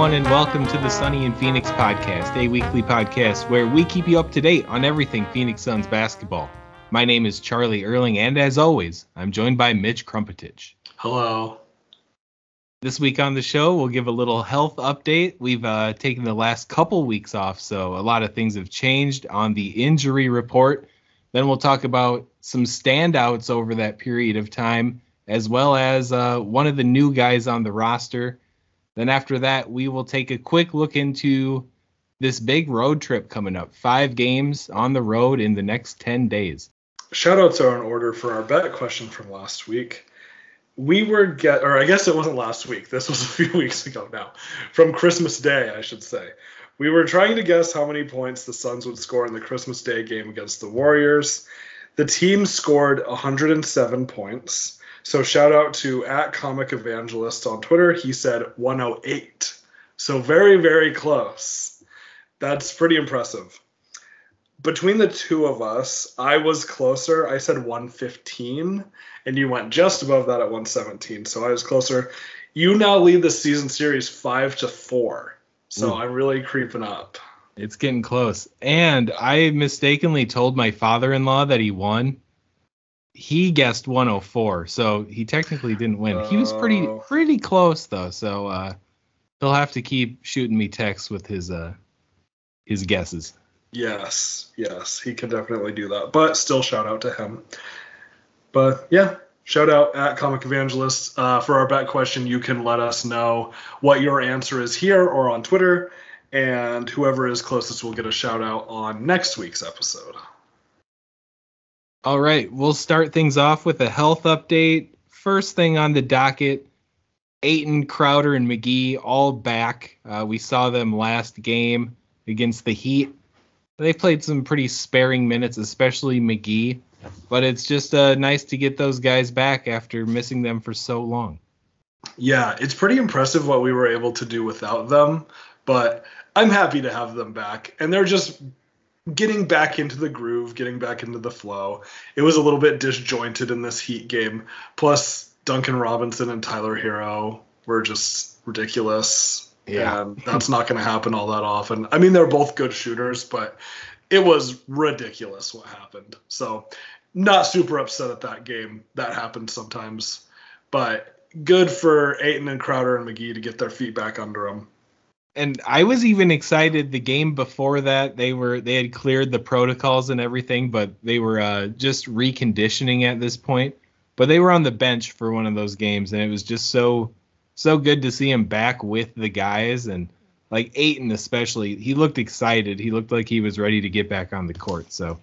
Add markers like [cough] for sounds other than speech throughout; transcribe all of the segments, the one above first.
everyone, and welcome to the Sunny in Phoenix podcast, a weekly podcast where we keep you up to date on everything Phoenix Suns basketball. My name is Charlie Erling, and as always, I'm joined by Mitch Krumpetich. Hello. This week on the show, we'll give a little health update. We've uh, taken the last couple weeks off, so a lot of things have changed on the injury report. Then we'll talk about some standouts over that period of time, as well as uh, one of the new guys on the roster. Then after that, we will take a quick look into this big road trip coming up. Five games on the road in the next 10 days. Shoutouts are in order for our bet question from last week. We were get, or I guess it wasn't last week. This was [laughs] a few weeks ago now, from Christmas Day, I should say. We were trying to guess how many points the Suns would score in the Christmas Day game against the Warriors. The team scored 107 points. So shout out to at Comic Evangelist on Twitter. He said 108. So very, very close. That's pretty impressive. Between the two of us, I was closer. I said 115, and you went just above that at 117. So I was closer. You now lead the season series five to four. So Ooh. I'm really creeping up. It's getting close. And I mistakenly told my father in law that he won. He guessed 104, so he technically didn't win. He was pretty Oh. pretty close though, so uh, he'll have to keep shooting me texts with his uh his guesses. Yes, yes, he can definitely do that. But still, shout out to him. But yeah, shout out at Comic Evangelist uh, for our bet question. You can let us know what your answer is here or on Twitter, and whoever is closest will get a shout out on next week's episode. All right, we'll start things off with a health update. First thing on the docket Ayton, Crowder, and McGee all back. Uh, we saw them last game against the Heat. They played some pretty sparing minutes, especially McGee, but it's just uh, nice to get those guys back after missing them for so long. Yeah, it's pretty impressive what we were able to do without them, but I'm happy to have them back. And they're just getting back into the groove, getting back into the flow. It was a little bit disjointed in this Heat game. Plus, Duncan Robinson and Tyler Herro were just ridiculous. Yeah. And that's not going to happen all that often. I mean, they're both good shooters, but it was ridiculous what happened. So, not super upset at that game. That happens sometimes. But good for Ayton and Crowder and McGee to get their feet back under them. And I was even excited the game before that they were they had cleared the protocols and everything, but they were uh, just reconditioning at this point. But they were on the bench for one of those games, and it was just so so good to see him back with the guys and like Ayton especially. He looked excited. He looked like he was ready to get back on the court. So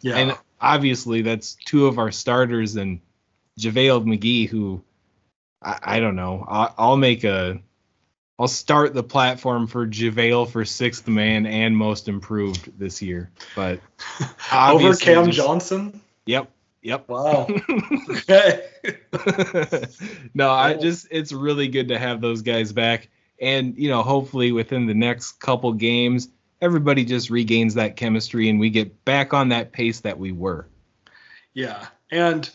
Yeah. and obviously that's two of our starters and JaVale McGee, who I, I don't know. I'll, I'll make a I'll start the platform for JaVale for sixth man and most improved this year. But [laughs] Over Cam just- Johnson? Yep. Yep. Wow. [laughs] okay. [laughs] no, I just it's really good to have those guys back. And, you know, hopefully within the next couple games, everybody just regains that chemistry and we get back on that pace that we were. Yeah. And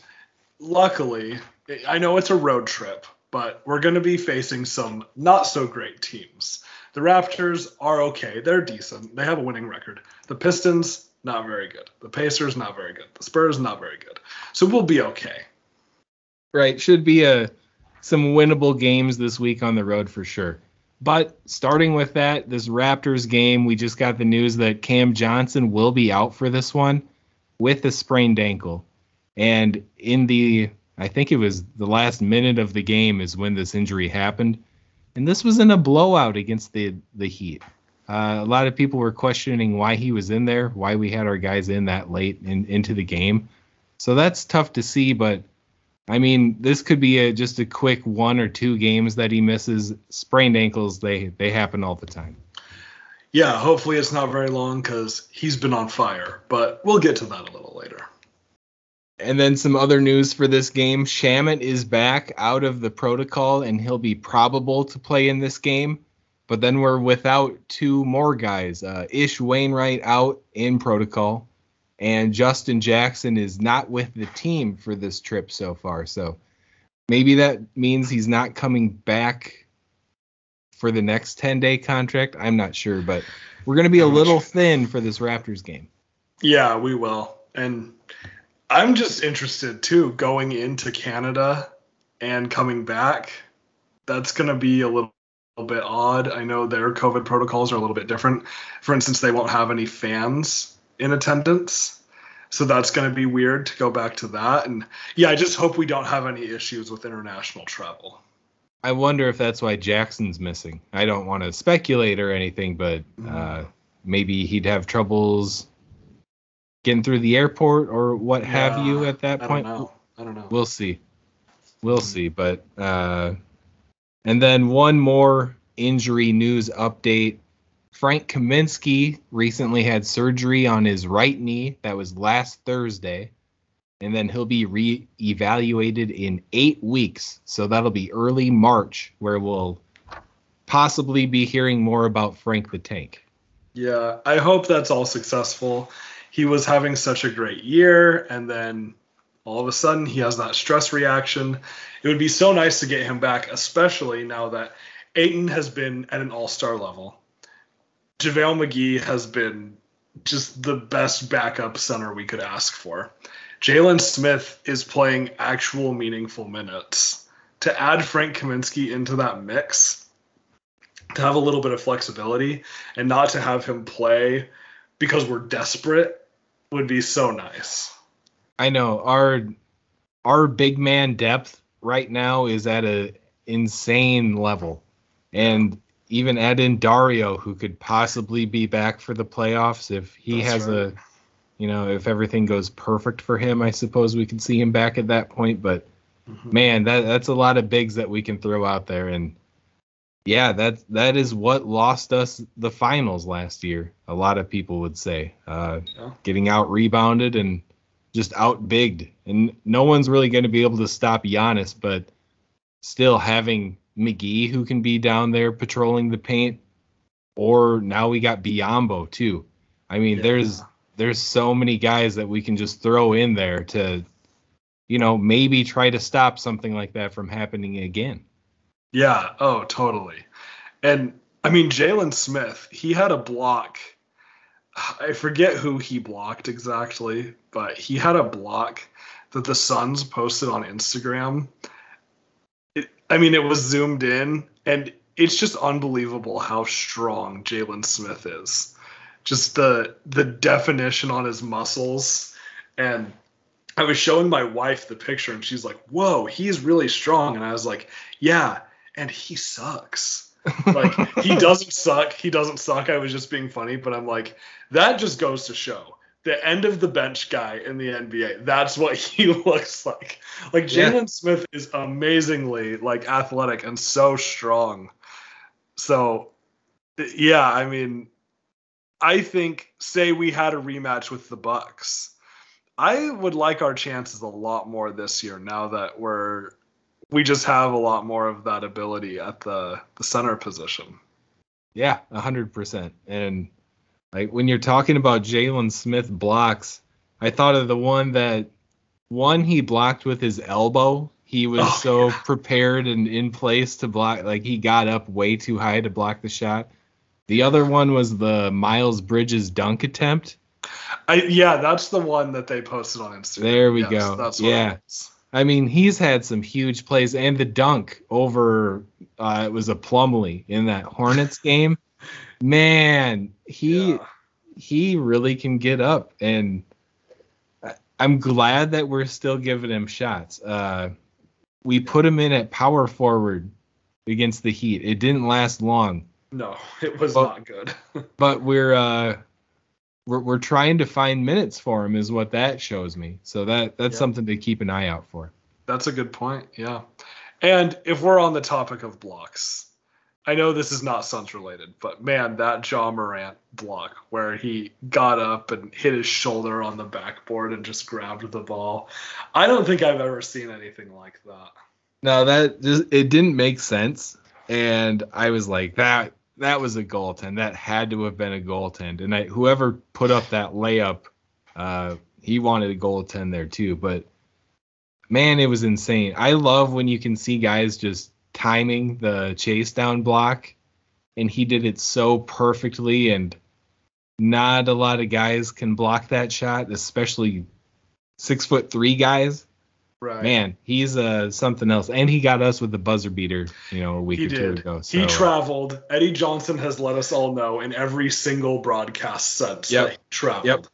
luckily, I know it's a road trip, but we're going to be facing some not so great teams. The Raptors are okay. They're decent. They have a winning record. The Pistons, not very good. The Pacers, not very good. The Spurs, not very good. So we'll be okay. Right. Should be a some winnable games this week on the road for sure. But starting with that, this Raptors game, we just got the news that Cam Johnson will be out for this one with a sprained ankle. And in the, I think it was the last minute of the game is when this injury happened. And this was in a blowout against the, the Heat. Uh, a lot of people were questioning why he was in there, why we had our guys in that late in, into the game. So that's tough to see, but I mean, this could be a, just a quick one or two games that he misses. Sprained ankles, they they happen all the time. Yeah, hopefully it's not very long because he's been on fire, but we'll get to that a little later. And then some other news for this game. Shamet is back out of the protocol and he'll be probable to play in this game. But then we're without two more guys. Uh, Ish Wainwright out in protocol and Justin Jackson is not with the team for this trip so far. So maybe that means he's not coming back for the next 10 day contract. I'm not sure, but we're going to be a little thin for this Raptors game. Yeah, we will. And I'm just interested too going into Canada and coming back. That's going to be a little bit odd. I know their COVID protocols are a little bit different. For instance, they won't have any fans in attendance. So that's going to be weird to go back to that. And yeah, I just hope we don't have any issues with international travel. I wonder if that's why Jackson's missing. I don't want to speculate or anything, but mm-hmm. uh, maybe he'd have troubles getting through the airport or what yeah, have you at that point. I don't know. I don't know. We'll see. We'll mm-hmm. see. But uh, and then one more injury news update. Frank Kaminsky recently had surgery on his right knee. That was last Thursday. And then he'll be re-evaluated in eight weeks. So that'll be early March, where we'll possibly be hearing more about Frank the Tank. Yeah, I hope that's all successful. He was having such a great year, and then all of a sudden he has that stress reaction. It would be so nice to get him back, especially now that Ayton has been at an all-star level. JaVale McGee has been just the best backup center we could ask for. Jalen Smith is playing actual meaningful minutes. To add Frank Kaminsky into that mix, to have a little bit of flexibility and not to have him play because we're desperate would be so nice. I know our our big man depth right now is at a insane level. And even add in Dario, who could possibly be back for the playoffs if he That's has right. a, you know, if everything goes perfect for him. I suppose we could see him back at that point. But mm-hmm. man, that that's a lot of bigs that we can throw out there, and yeah, that that is what lost us the finals last year. A lot of people would say, uh, yeah. getting out rebounded and just out bigged, and no one's really going to be able to stop Giannis, but still having McGee who can be down there patrolling the paint, or now we got Biyombo too. I mean, yeah. there's there's so many guys that we can just throw in there to, you know, maybe try to stop something like that from happening again. Yeah. Oh, totally. And I mean, Jalen Smith, he had a block. I forget who he blocked exactly, but he had a block that the Suns posted on Instagram I mean, it was zoomed in, and it's just unbelievable how strong Jalen Smith is. Just the the definition on his muscles, and I was showing my wife the picture, and she's like, "Whoa, he's really strong," and I was like, "Yeah," and he sucks. [laughs] like he doesn't suck. He doesn't suck. I was just being funny, but I'm like, that just goes to show the end of the bench guy in the NBA. That's what [laughs] he looks like. Like Jalen yeah. Smith is amazingly like athletic and so strong. So yeah, I mean, I think say we had a rematch with the Bucks. I would like our chances a lot more this year now that we're we just have a lot more of that ability at the the center position. Yeah, a hundred percent. And like when you're talking about Jalen Smith blocks, I thought of the one that one he blocked with his elbow. He was oh, so yeah. prepared and in place to block. Like he got up way too high to block the shot. The other one was the Miles Bridges dunk attempt. I yeah, that's the one that they posted on Instagram. There we Yes, go. Yeah. I mean, he's had some huge plays, and the dunk over uh, it was a Plumlee in that Hornets [laughs] game. Man, he Yeah. he really can get up, and I'm glad that we're still giving him shots. Uh, we put him in at power forward against the Heat. It didn't last long, No, it was Well- not good. [laughs] but we're uh, we're we're trying to find minutes for him, is what that shows me. So that that's Yeah. something to keep an eye out for. That's a good point. Yeah. And if we're on the topic of blocks, I know this is not Suns related, but man, that Ja Morant block where he got up and hit his shoulder on the backboard and just grabbed the ball. I don't think I've ever seen anything like that. No, that just it didn't make sense, and I was like, that that was a goaltend. That had to have been a goaltend. And I, whoever put up that layup, uh, he wanted a goaltend there too. But man, it was insane. I love when you can see guys just timing the chase down block, and he did it so perfectly. And not a lot of guys can block that shot, especially six foot three guys Right. man, he's uh something else, and he got us with the buzzer beater, you know, a week he or two ago. So, He traveled. Eddie Johnson has let us all know in every single broadcast since Yep. he traveled.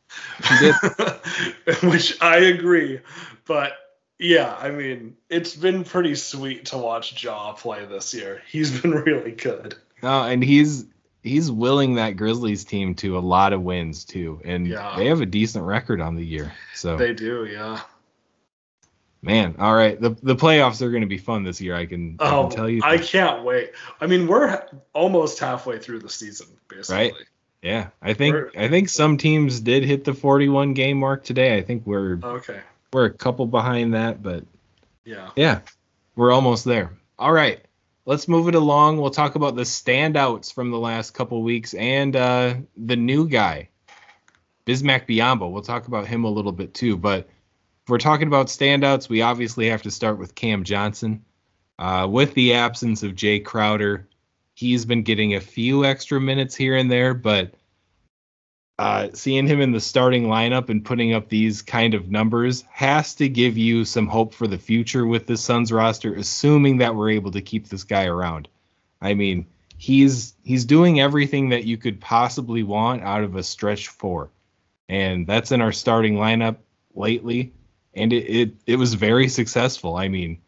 He did. [laughs] Which I agree. But yeah, I mean, it's been pretty sweet to watch Ja play this year. He's [laughs] been really good. no, and he's he's willing that Grizzlies team to a lot of wins too, and Yeah. they have a decent record on the year. So, They do, yeah. Man, all right, the the playoffs are going to be fun this year. I can, I Oh, can tell you. I can't wait. I mean, we're almost halfway through the season, basically. Right. yeah, I think We're- I think some teams did hit the 41 game mark today. I think we're Okay. we're a couple behind that, but Yeah. Yeah, we're almost there. All right, let's move it along. We'll talk about the standouts from the last couple weeks and uh, the new guy, Bismack Biyombo. We'll talk about him a little bit too. But if we're talking about standouts, we obviously have to start with Cam Johnson. Uh, with the absence of Jae Crowder, he's been getting a few extra minutes here and there, but uh, seeing him in the starting lineup and putting up these kind of numbers has to give you some hope for the future with the Suns roster, assuming that we're able to keep this guy around. I mean, he's he's doing everything that you could possibly want out of a stretch four, and that's in our starting lineup lately, and it it, it was very successful. I mean,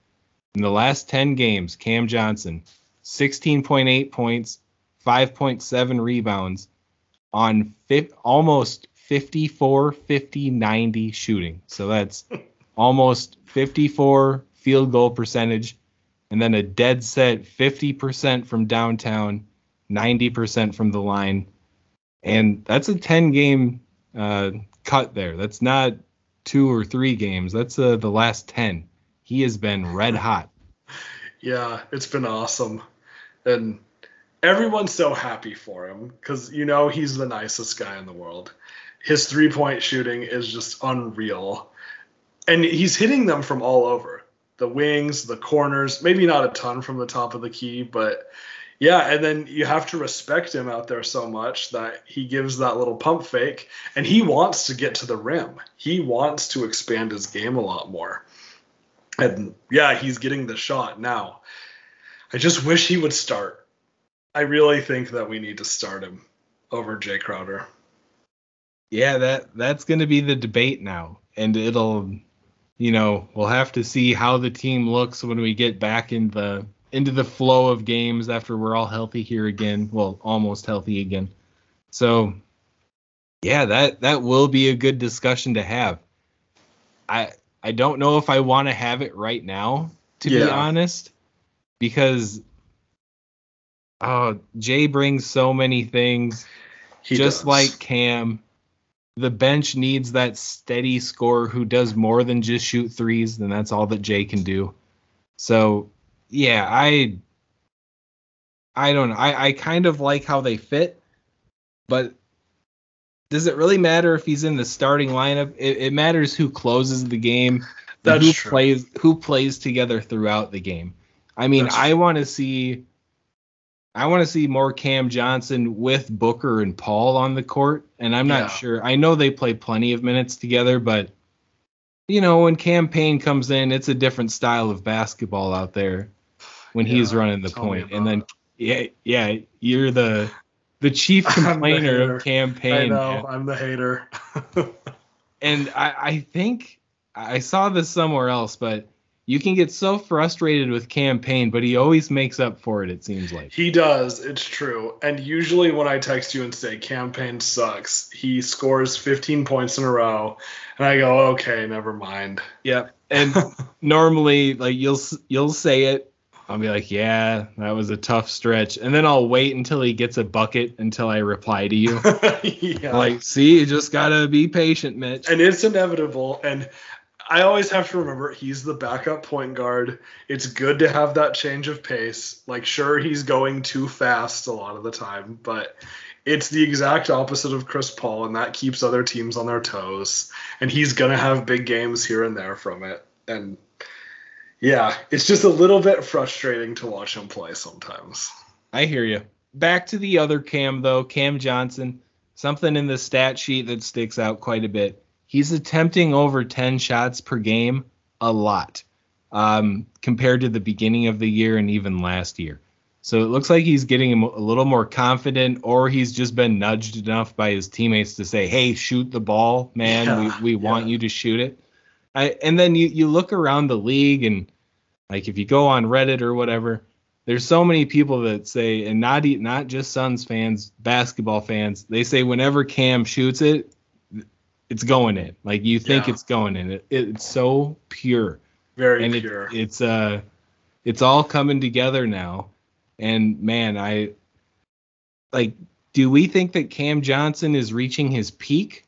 in the last ten games, Cam Johnson, sixteen point eight points, five point seven rebounds on fi- almost 54 50 90 shooting. So that's [laughs] almost 54 field goal percentage and then a dead set 50% from downtown 90% from the line. And that's a 10 game uh, cut there. That's not two or three games that's uh, the last 10 he has been red hot [laughs] Yeah, it's been awesome. And everyone's so happy for him because, you know, he's the nicest guy in the world. His three point shooting is just unreal. And he's hitting them from all over the wings, the corners, maybe not a ton from the top of the key, but yeah. And then you have to respect him out there so much that he gives that little pump fake and he wants to get to the rim. He wants to expand his game a lot more. And yeah, he's getting the shot now. I just wish he would start. I really think that we need to start him over Jae Crowder. Yeah, that that's going to be the debate now, and it'll, you know, we'll have to see how the team looks when we get back in the into the flow of games after we're all healthy here again. Well, almost healthy again. So, yeah, that that will be a good discussion to have. I I don't know if I want to have it right now, to be honest, because oh, Jae brings so many things He just does. like Cam, the bench needs that steady scorer who does more than just shoot threes, and that's all that Jae can do. So, yeah, I I don't know. I, I kind of like how they fit, but does it really matter if he's in the starting lineup? It, it matters who closes the game, That's who true. plays who plays together throughout the game. I mean, That's I want to see I want to see more Cam Johnson with Booker and Paul on the court. And I'm not Yeah. sure. I know they play plenty of minutes together, but you know, when Cam Payne comes in, it's a different style of basketball out there when he's running the point. And then yeah, yeah, you're the the chief [laughs] I'm the complainer of Cam I know, man. I'm the hater. [laughs] And I, I think I saw this somewhere else, but you can get so frustrated with Cam Payne, but he always makes up for it, it seems like. he does, it's true. And usually when I text you and say Cam Payne sucks, he scores 15 points in a row, and I go, okay, never mind. Yep. [laughs] And normally, like you'll you'll say it, I'll be like, yeah, that was a tough stretch, and then I'll wait until he gets a bucket until I reply to you. [laughs] yeah. Like, see, you just gotta be patient, Mitch. and it's inevitable. And I always have to remember he's the backup point guard. It's good to have that change of pace. Like, sure, he's going too fast a lot of the time, but it's the exact opposite of Chris Paul, and that keeps other teams on their toes. And he's gonna have big games here and there from it. And yeah, it's just a little bit frustrating to watch him play sometimes. I hear you. Back to the other Cam though, Cam Johnson. Something in the stat sheet that sticks out quite a bit. He's attempting over 10 shots per game a lot um, compared to the beginning of the year and even last year. So it looks like he's getting a little more confident, or he's just been nudged enough by his teammates to say, "Hey, shoot the ball, man. Yeah, we we want you to shoot it." I, and then you you look around the league and like if you go on Reddit or whatever, there's so many people that say, and not not just Suns fans, basketball fans, they say whenever Cam shoots it, it's going in. Like you think Yeah. it's going in. It, it's so pure, Very and it, pure. it's uh, it's all coming together now. And man, I like. Do we think that Cam Johnson is reaching his peak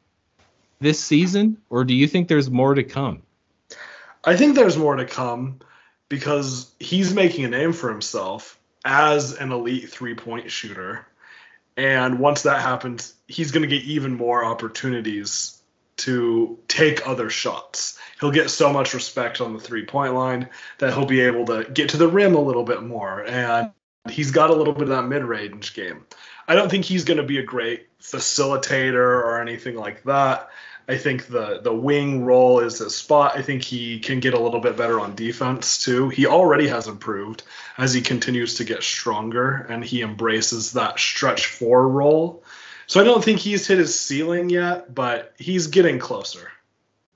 this season, or do you think there's more to come? I think there's more to come because he's making a name for himself as an elite three point shooter. And once that happens, he's going to get even more opportunities to take other shots. He'll get so much respect on the three point line that he'll be able to get to the rim a little bit more. And he's got a little bit of that mid range game. I don't think he's going to be a great facilitator or anything like that. I think the the wing role is his spot. I think he can get a little bit better on defense too. He already has improved as he continues to get stronger and he embraces that stretch four role. So I don't think he's hit his ceiling yet, but he's getting closer.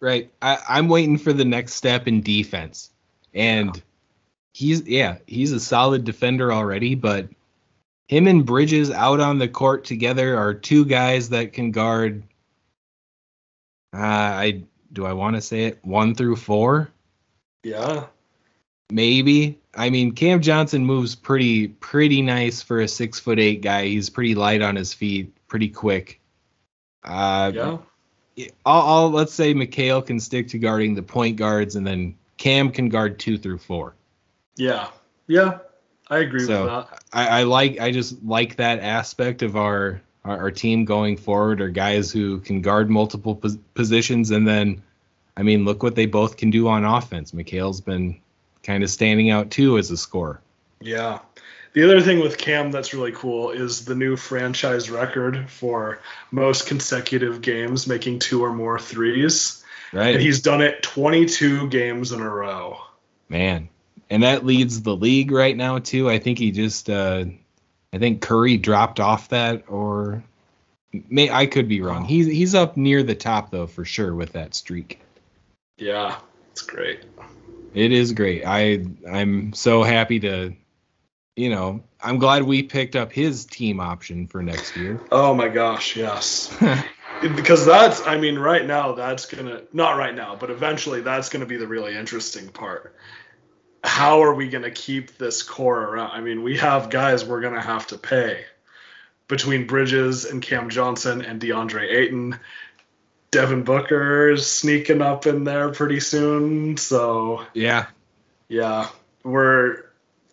Right. I, I'm waiting for the next step in defense. And he's yeah, he's a solid defender already, but him and Bridges out on the court together are two guys that can guard uh I do I want to say it? 1 through 4? Yeah. Maybe. I mean, Cam Johnson moves pretty pretty nice for a six foot eight guy. He's pretty light on his feet, pretty quick. Uh, Yeah. I'll, I'll let's say Mikal can stick to guarding the point guards, and then Cam can guard two through four. Yeah. Yeah. I agree So- with that. I, I like I just like that aspect of our, our our team going forward, are guys who can guard multiple pos- positions, and then, I mean, look what they both can do on offense. Mikal's been kind of standing out too as a scorer. Yeah. The other thing with Cam that's really cool is the new franchise record for most consecutive games making two or more threes. Right. And he's done it 22 games in a row. Man, and that leads the league right now too. I think he just, uh, I think Curry dropped off that, or may I could be wrong. He's he's up near the top though for sure with that streak. Yeah, it's great. It is great. I I'm so happy to, you know, I'm glad we picked up his team option for next year. Oh my gosh, yes. [laughs] because that's, I mean, right now, that's going to, not right now, but eventually that's going to be the really interesting part. How are we going to keep this core around? I mean, we have guys we're going to have to pay between Bridges and Cam Johnson and DeAndre Ayton. Devin Booker's sneaking up in there pretty soon. So, yeah, yeah, we're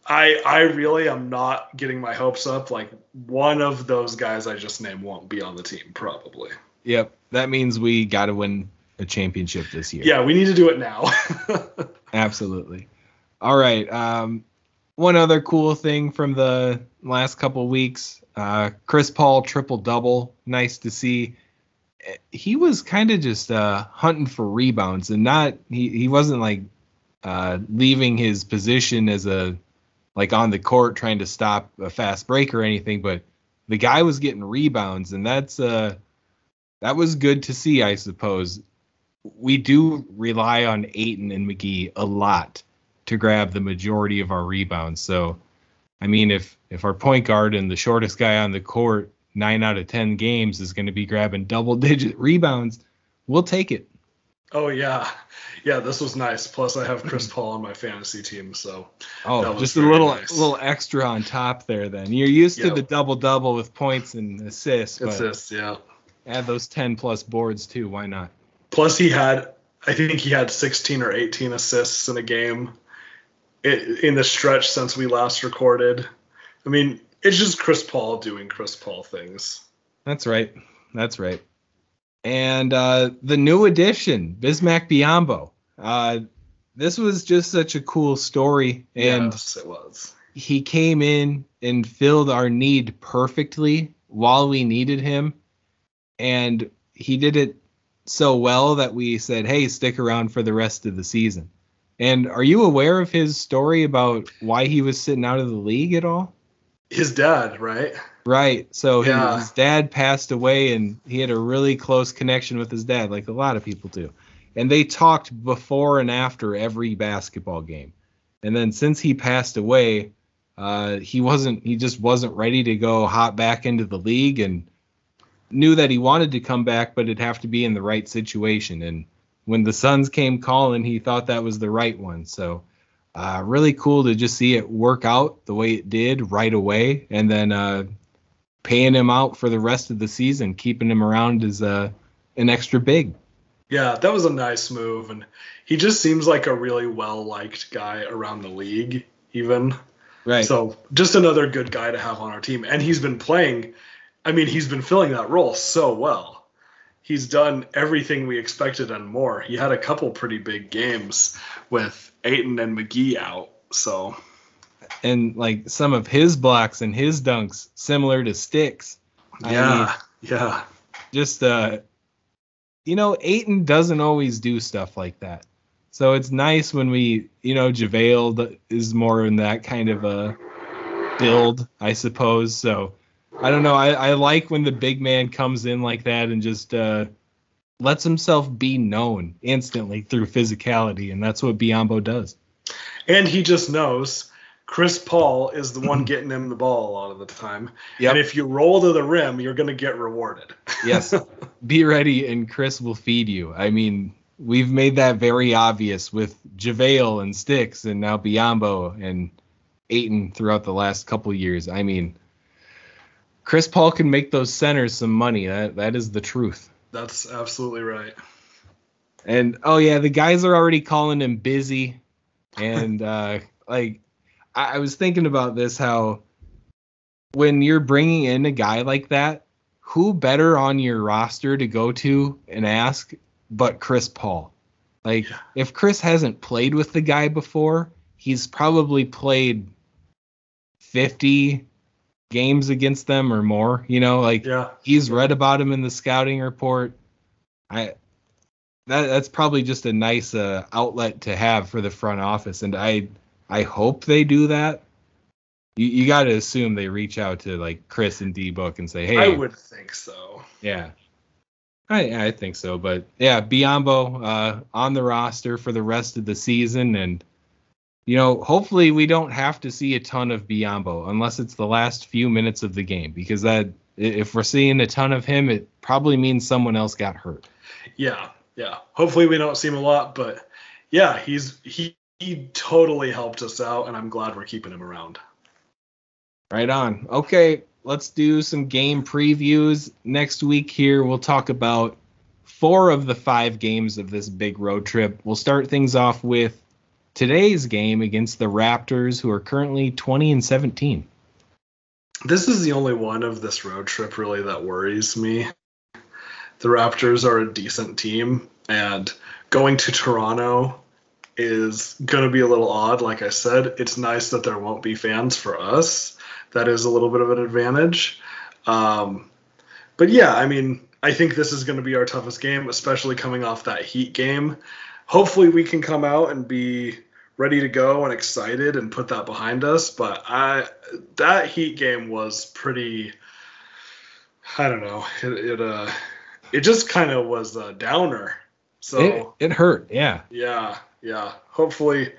I I really am not getting my hopes up. Like one of those guys I just named won't be on the team probably. yep. That means we got to win a championship this year. Yeah, we need to do it now. [laughs] Absolutely. All right. Um, one other cool thing from the last couple weeks, uh, Chris Paul triple double. Nice to see. He was kind of just uh, hunting for rebounds and not he, he wasn't like uh, leaving his position as a like on the court trying to stop a fast break or anything, but the guy was getting rebounds and that's uh that was good to see, I suppose. We do rely on Ayton and McGee a lot to grab the majority of our rebounds. So, I mean, if if our point guard and the shortest guy on the court nine out of ten games is going to be grabbing double digit rebounds, we'll take it. Oh yeah, yeah. This was nice. Plus, I have Chris Paul on my fantasy team, so oh, just a little nice. little extra on top there. Then you're used yep. to the double double with points and assists. Assists, yeah. Add those ten plus boards too. Why not? Plus, he had I think he had 16 or 18 assists in a game in the stretch since we last recorded. I mean, it's just Chris Paul doing Chris Paul things. That's right. That's right. And uh, the new addition, Bismack Biyombo. Uh, this was just such a cool story, and yes, it was. He came in and filled our need perfectly while we needed him, and he did it so well that we said, "Hey, stick around for the rest of the season." And are you aware of his story about why he was sitting out of the league at all? His dad, right? Right. So yeah. his, dad passed away, and he had a really close connection with his dad, like a lot of people do. And they talked before and after every basketball game. And then since he passed away, uh, he wasn't. He just wasn't ready to go hop back into the league, and knew that he wanted to come back, but it'd have to be in the right situation. And when the Suns came calling, he thought that was the right one. So uh, really cool to just see it work out the way it did right away, and then uh, paying him out for the rest of the season, keeping him around as uh, an extra big. Yeah, that was a nice move, and he just seems like a really well liked guy around the league, even. Right. So just another good guy to have on our team, and he's been playing. I mean, he's been filling that role so well he's done everything we expected and more. He had a couple pretty big games with Ayton and McGee out. So and like some of his blocks and his dunks similar to sticks. Yeah. Mean, yeah. Just uh you know, Ayton doesn't always do stuff like that. So it's nice when we, you know, JaVale is more in that kind of a build, I suppose. So I don't know. I, I like when the big man comes in like that and just uh, lets himself be known instantly through physicality, and that's what Biyombo does. And he just knows Chris Paul is the one [laughs] getting him the ball a lot of the time. Yep. And if you roll to the rim, you're going to get rewarded. yes. [laughs] Be ready, and Chris will feed you. I mean, we've made that very obvious with JaVale and Sticks, and now Biyombo and Ayton throughout the last couple years. I mean, Chris Paul can make those centers some money. That that is the truth. That's absolutely right. And oh yeah, the guys are already calling him busy, and [laughs] uh, like I, I was thinking about this how when you're bringing in a guy like that, who better on your roster to go to and ask but Chris Paul? Like yeah. if Chris hasn't played with the guy before, he's probably played 50 games against them or more. You know, like yeah. he's read about him in the scouting report. I that that's probably just a nice uh, outlet to have for the front office, and I I hope they do that. You, you got to assume they reach out to like Chris and D Book and say, hey, I would think so. Yeah. I, I think so, but yeah, Biyombo uh, on the roster for the rest of the season, and you know, hopefully we don't have to see a ton of Biyombo unless it's the last few minutes of the game because that if we're seeing a ton of him, it probably means someone else got hurt. Yeah, yeah. Hopefully we don't see him a lot, but yeah, he's he he totally helped us out, and I'm glad we're keeping him around. Right on. Okay, let's do some game previews next week. Here we'll talk about four of the five games of this big road trip. We'll start things off with today's game against the Raptors, who are currently 20 and 17. This is the only one of this road trip really that worries me. The Raptors are a decent team, and going to Toronto is going to be a little odd. Like I said, it's nice that there won't be fans for us. That is a little bit of an advantage. Um, but yeah, I mean, I think this is going to be our toughest game, especially coming off that Heat game. Hopefully, we can come out and be ready to go and excited and put that behind us. But I that Heat game was pretty. I don't know. It it uh, it just kind of was a downer. So it, it hurt. Yeah. Yeah, yeah. Hopefully,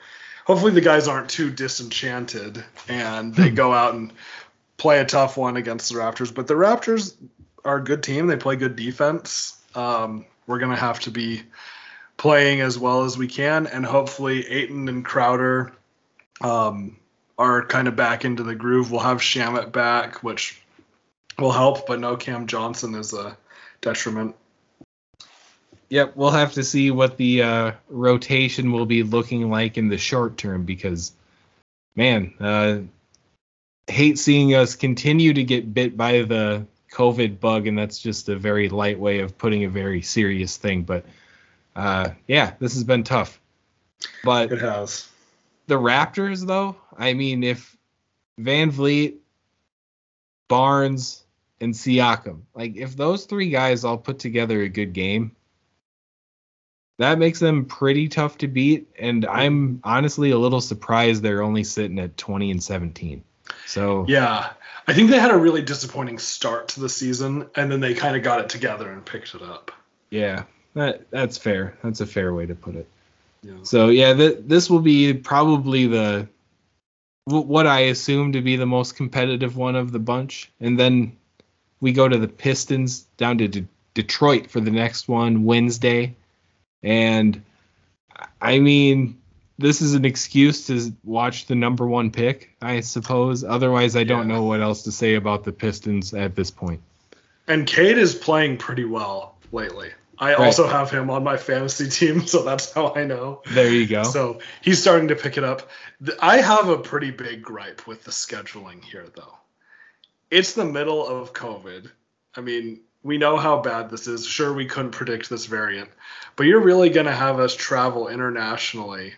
hopefully the guys aren't too disenchanted and they [laughs] go out and play a tough one against the Raptors. But the Raptors are a good team. They play good defense. Um, we're gonna have to be playing as well as we can, and hopefully Ayton and Crowder um, are kind of back into the groove. We'll have Shamet back, which will help, but no Cam Johnson is a detriment. Yep, we'll have to see what the uh, rotation will be looking like in the short term because, man, uh, hate seeing us continue to get bit by the COVID bug, and that's just a very light way of putting a very serious thing. But uh, yeah, this has been tough. But it has. The Raptors, though, I mean, if VanVleet, Barnes, and Siakam, like if those three guys all put together a good game, that makes them pretty tough to beat. And I'm honestly a little surprised they're only sitting at 20 and 17. So yeah, I think they had a really disappointing start to the season, and then they kind of got it together and picked it up. Yeah, that that's fair. That's a fair way to put it. Yeah. So yeah, th- this will be probably the w- what I assume to be the most competitive one of the bunch, and then we go to the Pistons down to D- Detroit for the next one Wednesday, and I mean this is an excuse to watch the number one pick, I suppose. Otherwise, I don't know what else to say about the Pistons at this point. And Cade is playing pretty well lately. I Right. also have him on my fantasy team, [laughs] so that's how I know. There you go. So he's starting to pick it up. I have a pretty big gripe with the scheduling here, though. It's the middle of COVID. I mean, we know how bad this is. Sure, we couldn't predict this variant, but you're really going to have us travel internationally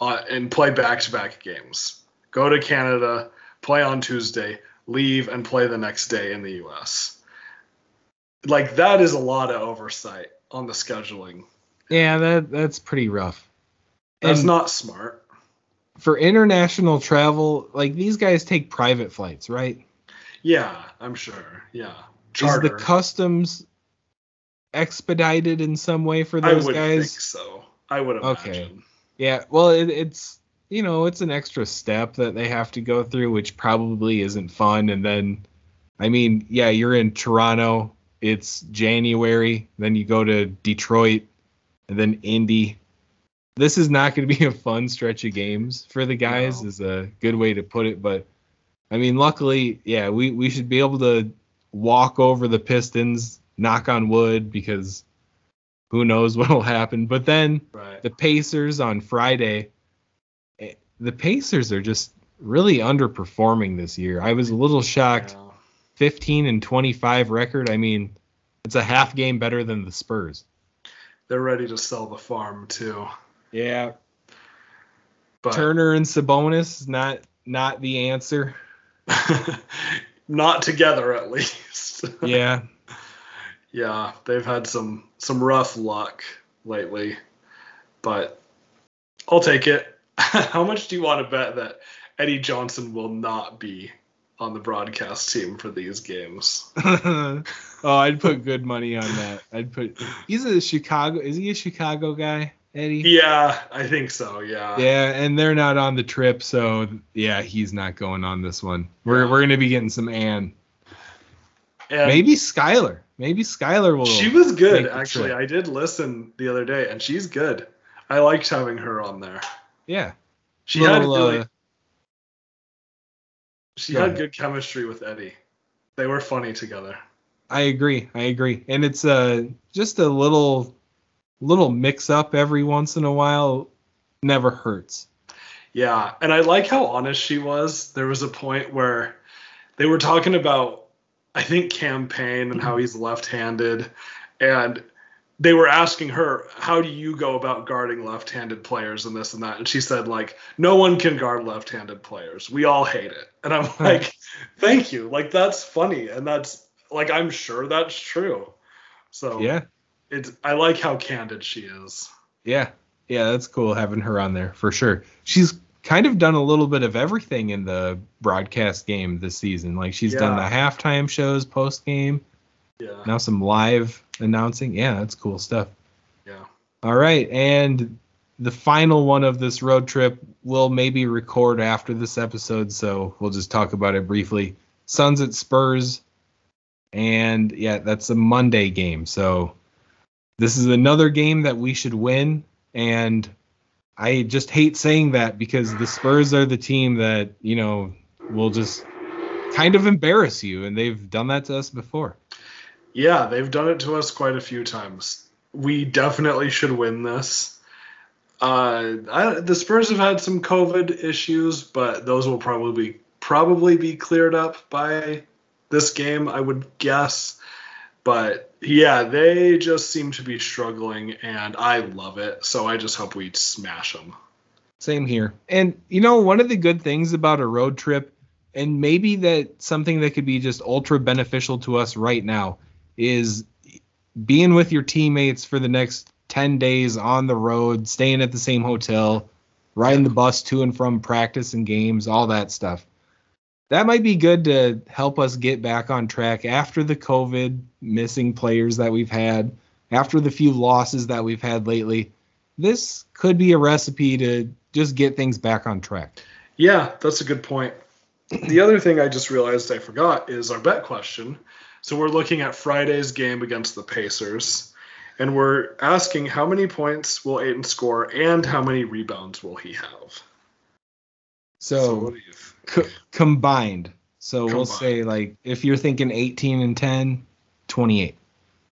uh, and play back to back games. Go to Canada, play on Tuesday, leave, and play the next day in the US. Like, that is a lot of oversight on the scheduling. yeah, that that's pretty rough. That's And- not smart. for international travel, like these guys take private flights, right? Yeah, I'm sure. Yeah. Is the customs expedited in some way for I those would guys? think so. I would imagine. Okay. Yeah, well, it, it's you know it's an extra step that they have to go through, which probably isn't fun. And then, I mean, yeah, you're in Toronto. It's January. Then you go to Detroit, and then Indy. This is not going to be a fun stretch of games for the guys. No. Is a good way to put it. But I mean, luckily, yeah, we we should be able to walk over the Pistons. Knock on wood, because who knows [laughs] what'll happen. But then Right. the Pacers on Friday. eh, The Pacers are just really underperforming this year. I was a little shocked. Yeah. 15 and 25 record. I mean, it's a half game better than the Spurs. They're ready to sell the farm too. Yeah. But Turner and Sabonis not not the answer. [laughs] not together at least. [laughs] Yeah. yeah, they've had some some rough luck lately. But I'll take it. [laughs] How much do you want to bet that Eddie Johnson will not be on the broadcast team for these games? [laughs] oh, I'd put good money on that. I'd put He's a Chicago. Is he a Chicago guy, Eddie? Yeah, I think so. Yeah. Yeah, and they're not on the trip, so yeah, he's not going on this one. We're Yeah. we're gonna be getting some Ann. And Maybe Skylar. Maybe Skylar will. she was good actually. I did listen the other day, and she's good. I liked having her on there. Yeah. She had Little, really, uh, she go had ahead. good chemistry with Eddie. They were funny together. I agree. I agree. And it's uh just a little little mix up every once in a while never hurts. Yeah, and I like how honest she was. There was a point where they were talking about, I think, Cam Payne and how he's left-handed, and they were asking her, "How do you go about guarding left-handed players and this and that?" And she said, "Like no one can guard left-handed players. We all hate it." And I'm like, "Thank you. Like that's funny, and that's like I'm sure that's true." So Yeah. it's I like how candid she is. Yeah. Yeah, that's cool having her on there for sure. She's kind of done a little bit of everything in the broadcast game this season. Like she's done the halftime shows, post game, Yeah, now some live announcing. Yeah, that's cool stuff. yeah. All right, and the final one of this road trip we'll maybe record after this episode, so we'll just talk about it briefly. Suns at Spurs, and yeah, that's a Monday game. So this is another game that we should win, and I just hate saying that because the Spurs are the team that you know will just kind of embarrass you, and they've done that to us before. Yeah, they've done it to us quite a few times. We definitely should win this. Uh, I, the Spurs have had some COVID issues, but those will probably probably be cleared up by this game, I would guess. But yeah, they just seem to be struggling, and I love it. So I just hope we smash them. Same here. And you know, one of the good things about a road trip, and maybe that something that could be just ultra beneficial to us right now, is being with your teammates for the next 10 days on the road, staying at the same hotel, riding the bus to and from practice and games, all that stuff. That might be good to help us get back on track after the COVID missing players that we've had, after the few losses that we've had lately. This could be a recipe to just get things back on track. Yeah, that's a good point. The other thing I just realized I forgot is our bet question. So we're looking at Friday's game against the Pacers, and we're asking how many points will Ayton score and how many rebounds will he have. So, what do you think? co- combined. So we'll say like if you're thinking 18 and 10, 28.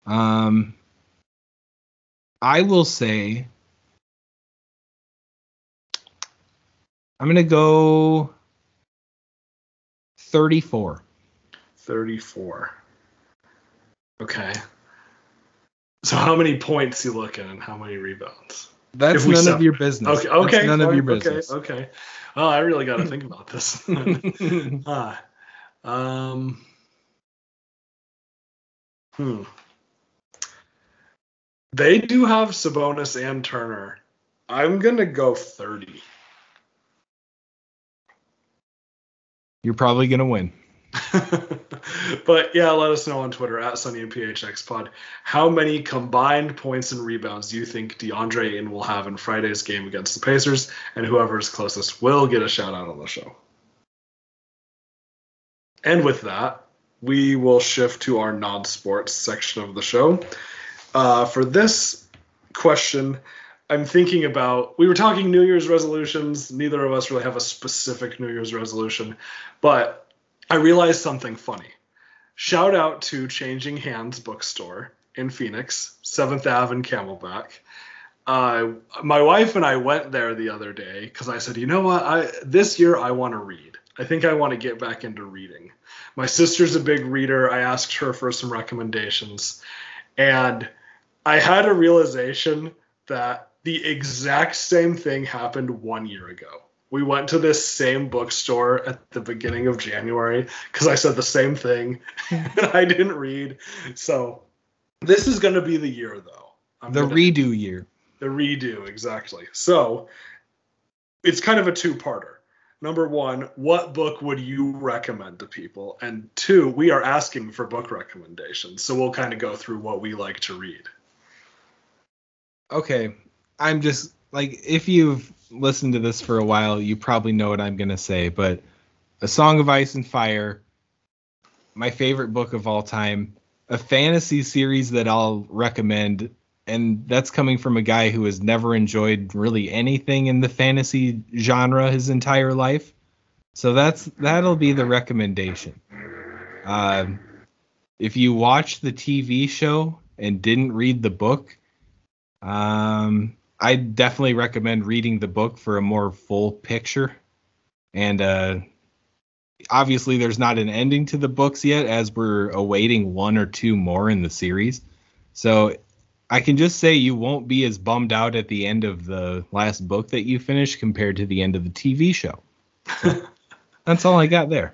Um I will say I'm going to go 34. 34. Okay. So how many points you looking and how many rebounds? That's none sep- of your business. Okay, okay. That's none of your business. Okay, okay. Oh, I really got to think about this. [laughs] [laughs] ah, um, hmm. They do have Sabonis and Turner. I'm gonna go 30. You're probably going to win. [laughs] but yeah, let us know on Twitter at Sunny and PHX Pod. How many combined points and rebounds do you think DeAndre Ayton will have in Friday's game against the Pacers? And whoever is closest will get a shout out on the show. And with that, we will shift to our non sports section of the show. Uh, for this question, I'm thinking about we were talking New Year's resolutions. Neither of us really have a specific New Year's resolution, but I realized something funny. Shout out to Changing Hands Bookstore in Phoenix, 7th Ave and Camelback. Uh, my wife and I went there the other day because I said, you know what, I this year I want to read. I think I want to get back into reading. My sister's a big reader. I asked her for some recommendations, and I had a realization that the exact same thing happened one year ago. We went to this same bookstore at the beginning of January because I said the same thing and [laughs] I didn't read. So this is going to be the year, though. I'm The gonna- redo year. the redo, exactly. So it's kind of a two parter. Number one, what book would you recommend to people? And two, we are asking for book recommendations. So we'll kind of go through what we like to read. okay i'm just like if you've listened to this for a while you probably know what i'm to say but a song of ice and fire my favorite book of all time a fantasy series that i'll recommend and that's coming from a guy who has never enjoyed really anything in the fantasy genre his entire life. So that's that'll be the recommendation. Um, if you watch the tv show and didn't read the book um, I definitely recommend reading the book for a more full picture. And uh, obviously, there's not an ending to the books yet, as we're awaiting one or two more in the series. So I can just say you won't be as bummed out at the end of the last book that you finished compared to the end of the TV show. So, [laughs] that's all I got there.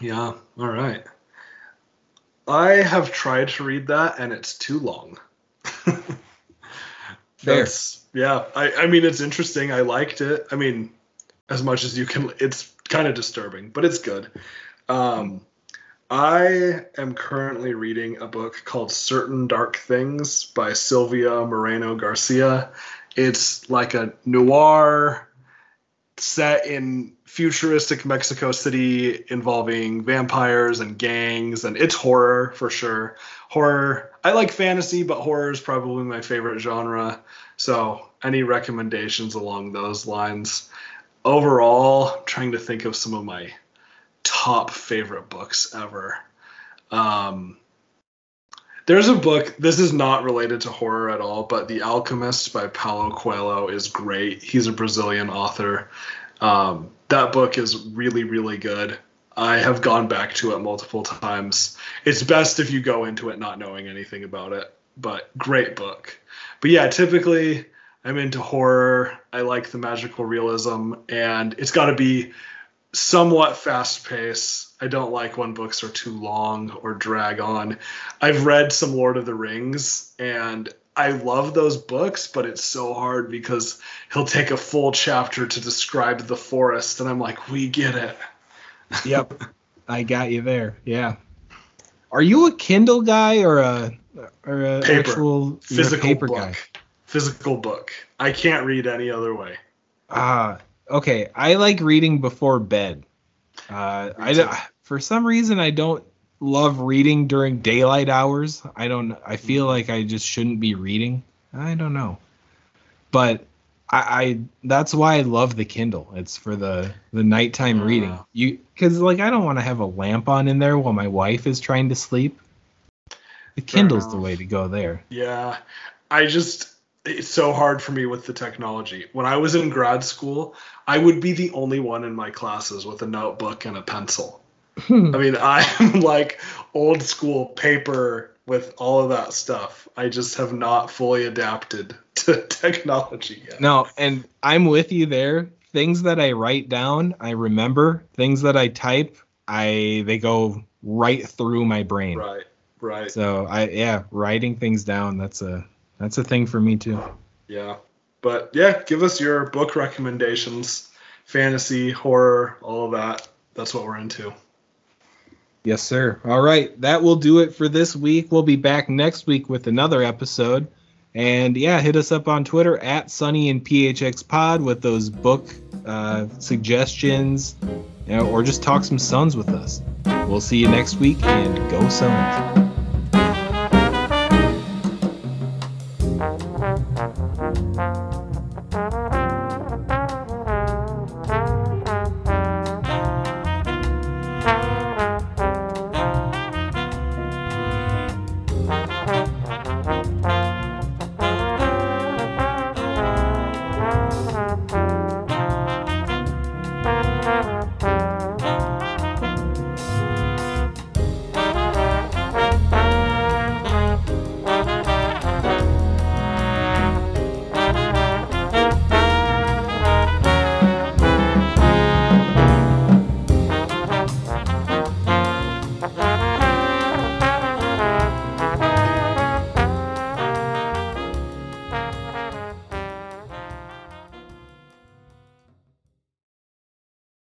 Yeah. All right. I have tried to read that and it's too long. [laughs] Fair. yeah. I, I mean, it's interesting. I liked it. I mean, as much as you can, it's kind of disturbing, but it's good. Um, I am currently reading a book called Certain Dark Things by Silvia Moreno Garcia. It's like a noir set in futuristic Mexico City involving vampires and gangs, and it's horror for sure. Horror. I like fantasy, but horror is probably my favorite genre. So, any recommendations along those lines? Overall, I'm trying to think of some of my top favorite books ever. Um, there's a book, this is not related to horror at all, but The Alchemist by Paulo Coelho is great. He's a Brazilian author. Um, that book is really, really good. I have gone back to it multiple times. It's best if you go into it not knowing anything about it, but great book. But yeah, typically I'm into horror. I like the magical realism, and it's got to be somewhat fast pace. I don't like when books are too long or drag on. I've read some Lord of the Rings and I love those books, but it's so hard because he'll take a full chapter to describe the forest and I'm like, "We get it." [laughs] Yep. I got you there. Yeah. Are you a Kindle guy or a or a Paper. actual Physical paper book. guy? Physical book. I can't read any other way. Ah, okay. I like reading before bed. Uh, I for some reason I don't love reading during daylight hours. I don't. I feel Mm-hmm. like I just shouldn't be reading. I don't know, but I, I that's why I love the Kindle. It's for the the nighttime reading. Ah. You because like I don't want to have a lamp on in there while my wife is trying to sleep. The Kindle's the way to go there. Yeah. I just it's so hard for me with the technology. When I was in grad school, I would be the only one in my classes with a notebook and a pencil. Hmm. I mean, [laughs] I'm like old school paper with all of that stuff. I just have not fully adapted [laughs] to technology yet. No, and I'm with you there. Things that I write down, I remember. Things that I type, I they go right through my brain. Right, right. So I yeah, writing things down, that's a that's a thing for me too. Yeah. But yeah, give us your book recommendations fantasy, horror, all of that. That's what we're into. Yes, sir. All right, that will do it for this week. We'll be back next week with another episode. And yeah, hit us up on Twitter at Sunny and PHX Pod with those book uh, suggestions, you know, or just talk some Suns with us. We'll see you next week and go Suns.